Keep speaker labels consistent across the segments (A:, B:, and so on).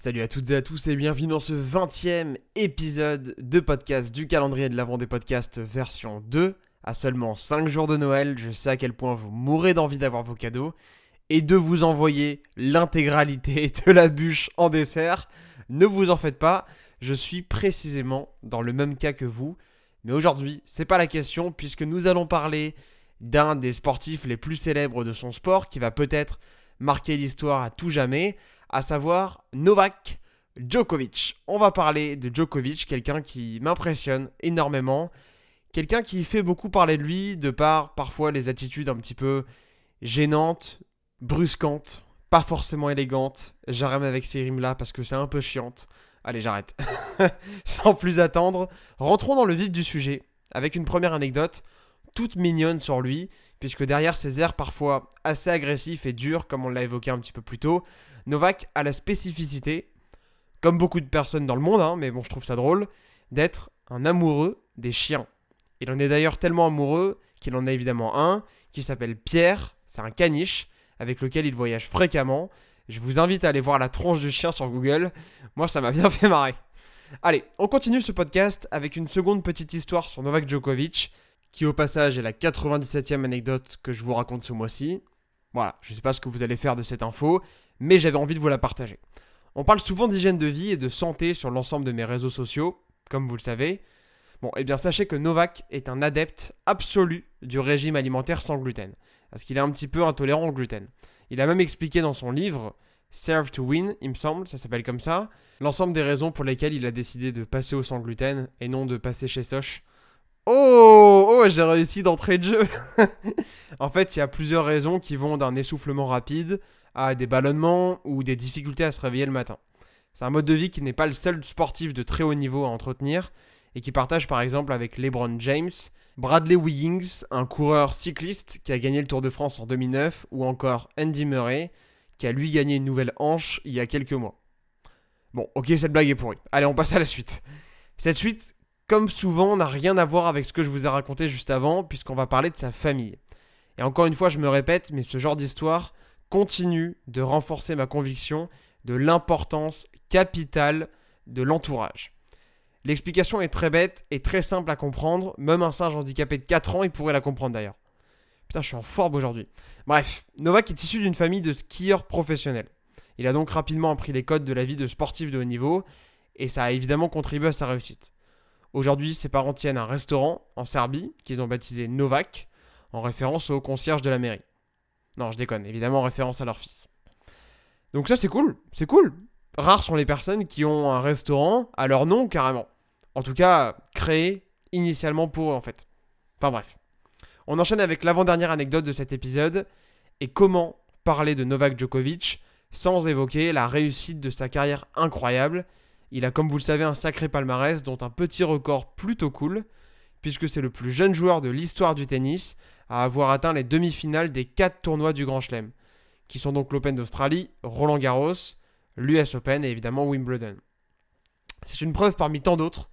A: Salut à toutes et à tous et bienvenue dans ce 20e épisode de podcast du calendrier de l'avant des podcasts version 2. À seulement 5 jours de Noël, je sais à quel point vous mourrez d'envie d'avoir vos cadeaux et de vous envoyer l'intégralité de la bûche en dessert. Ne vous en faites pas, je suis précisément dans le même cas que vous. Mais aujourd'hui, c'est pas la question puisque nous allons parler d'un des sportifs les plus célèbres de son sport qui va peut-être marquer l'histoire à tout jamais à savoir Novak Djokovic. On va parler de Djokovic, quelqu'un qui m'impressionne énormément, quelqu'un qui fait beaucoup parler de lui de par parfois les attitudes un petit peu gênantes, brusquantes, pas forcément élégantes. J'arrête avec ces rimes là parce que c'est un peu chiante. Allez, j'arrête. Sans plus attendre, rentrons dans le vif du sujet avec une première anecdote toute mignonne sur lui, puisque derrière ses airs parfois assez agressifs et durs, comme on l'a évoqué un petit peu plus tôt, Novak a la spécificité, comme beaucoup de personnes dans le monde, hein, mais bon, je trouve ça drôle, d'être un amoureux des chiens. Il en est d'ailleurs tellement amoureux qu'il en a évidemment un, qui s'appelle Pierre, c'est un caniche, avec lequel il voyage fréquemment. Je vous invite à aller voir la tronche du chien sur Google, moi ça m'a bien fait marrer. Allez, on continue ce podcast avec une seconde petite histoire sur Novak Djokovic, qui au passage est la 97e anecdote que je vous raconte ce mois-ci. Voilà, je ne sais pas ce que vous allez faire de cette info, mais j'avais envie de vous la partager. On parle souvent d'hygiène de vie et de santé sur l'ensemble de mes réseaux sociaux, comme vous le savez. Bon, eh bien sachez que Novak est un adepte absolu du régime alimentaire sans gluten, parce qu'il est un petit peu intolérant au gluten. Il a même expliqué dans son livre Serve to Win, il me semble, ça s'appelle comme ça, l'ensemble des raisons pour lesquelles il a décidé de passer au sans gluten et non de passer chez Soch Oh, oh j'ai réussi d'entrée de jeu. en fait, il y a plusieurs raisons qui vont d'un essoufflement rapide à des ballonnements ou des difficultés à se réveiller le matin. C'est un mode de vie qui n'est pas le seul sportif de très haut niveau à entretenir et qui partage par exemple avec LeBron James, Bradley Wiggins, un coureur cycliste qui a gagné le Tour de France en 2009, ou encore Andy Murray, qui a lui gagné une nouvelle hanche il y a quelques mois. Bon, ok, cette blague est pourrie. Allez, on passe à la suite. Cette suite, comme souvent, n'a rien à voir avec ce que je vous ai raconté juste avant, puisqu'on va parler de sa famille. Et encore une fois, je me répète, mais ce genre d'histoire continue de renforcer ma conviction de l'importance capitale de l'entourage. L'explication est très bête et très simple à comprendre, même un singe handicapé de 4 ans, il pourrait la comprendre d'ailleurs. Putain, je suis en forme aujourd'hui. Bref, Novak est issu d'une famille de skieurs professionnels. Il a donc rapidement appris les codes de la vie de sportif de haut niveau, et ça a évidemment contribué à sa réussite. Aujourd'hui, ses parents tiennent un restaurant en Serbie qu'ils ont baptisé Novak, en référence au concierge de la mairie. Non, je déconne, évidemment en référence à leur fils. Donc ça c'est cool, c'est cool. Rares sont les personnes qui ont un restaurant à leur nom carrément. En tout cas, créé initialement pour eux en fait. Enfin bref. On enchaîne avec l'avant-dernière anecdote de cet épisode et comment parler de Novak Djokovic sans évoquer la réussite de sa carrière incroyable il a, comme vous le savez, un sacré palmarès, dont un petit record plutôt cool, puisque c'est le plus jeune joueur de l'histoire du tennis à avoir atteint les demi-finales des 4 tournois du Grand Chelem, qui sont donc l'Open d'Australie, Roland Garros, l'US Open et évidemment Wimbledon. C'est une preuve parmi tant d'autres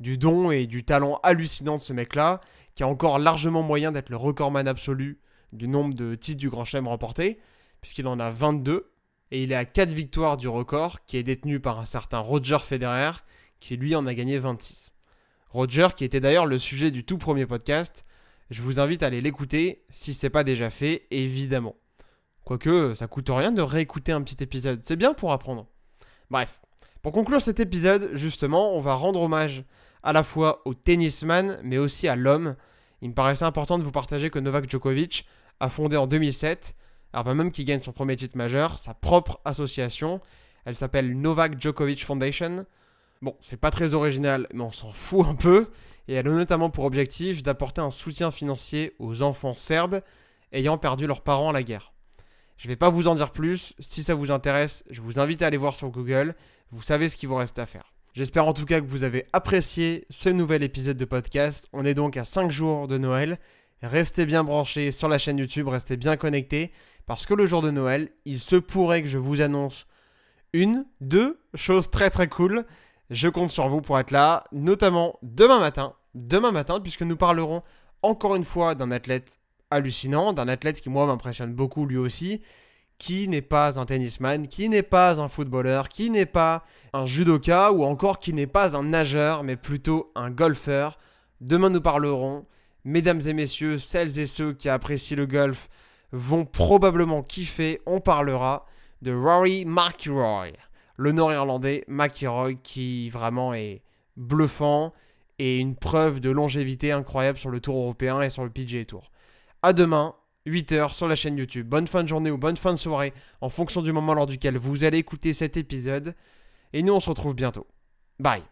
A: du don et du talent hallucinant de ce mec-là, qui a encore largement moyen d'être le recordman absolu du nombre de titres du Grand Chelem remportés, puisqu'il en a 22, et il est à 4 victoires du record qui est détenu par un certain Roger Federer qui lui en a gagné 26. Roger qui était d'ailleurs le sujet du tout premier podcast, je vous invite à aller l'écouter si ce n'est pas déjà fait, évidemment. Quoique, ça coûte rien de réécouter un petit épisode, c'est bien pour apprendre. Bref, pour conclure cet épisode, justement, on va rendre hommage à la fois au tennisman, mais aussi à l'homme. Il me paraissait important de vous partager que Novak Djokovic a fondé en 2007 alors même qu'il gagne son premier titre majeur, sa propre association. Elle s'appelle Novak Djokovic Foundation. Bon, c'est pas très original, mais on s'en fout un peu. Et elle a notamment pour objectif d'apporter un soutien financier aux enfants serbes ayant perdu leurs parents à la guerre. Je vais pas vous en dire plus. Si ça vous intéresse, je vous invite à aller voir sur Google. Vous savez ce qu'il vous reste à faire. J'espère en tout cas que vous avez apprécié ce nouvel épisode de podcast. On est donc à 5 jours de Noël. Restez bien branchés sur la chaîne YouTube, restez bien connectés. Parce que le jour de Noël, il se pourrait que je vous annonce une, deux choses très très cool. Je compte sur vous pour être là, notamment demain matin. Demain matin, puisque nous parlerons encore une fois d'un athlète hallucinant, d'un athlète qui moi m'impressionne beaucoup lui aussi, qui n'est pas un tennisman, qui n'est pas un footballeur, qui n'est pas un judoka ou encore qui n'est pas un nageur, mais plutôt un golfeur. Demain nous parlerons, mesdames et messieurs, celles et ceux qui apprécient le golf vont probablement kiffer, on parlera de Rory McIlroy, le nord-irlandais McIlroy qui vraiment est bluffant et une preuve de longévité incroyable sur le Tour européen et sur le PGA Tour. À demain, 8h sur la chaîne YouTube. Bonne fin de journée ou bonne fin de soirée en fonction du moment lors duquel vous allez écouter cet épisode. Et nous, on se retrouve bientôt. Bye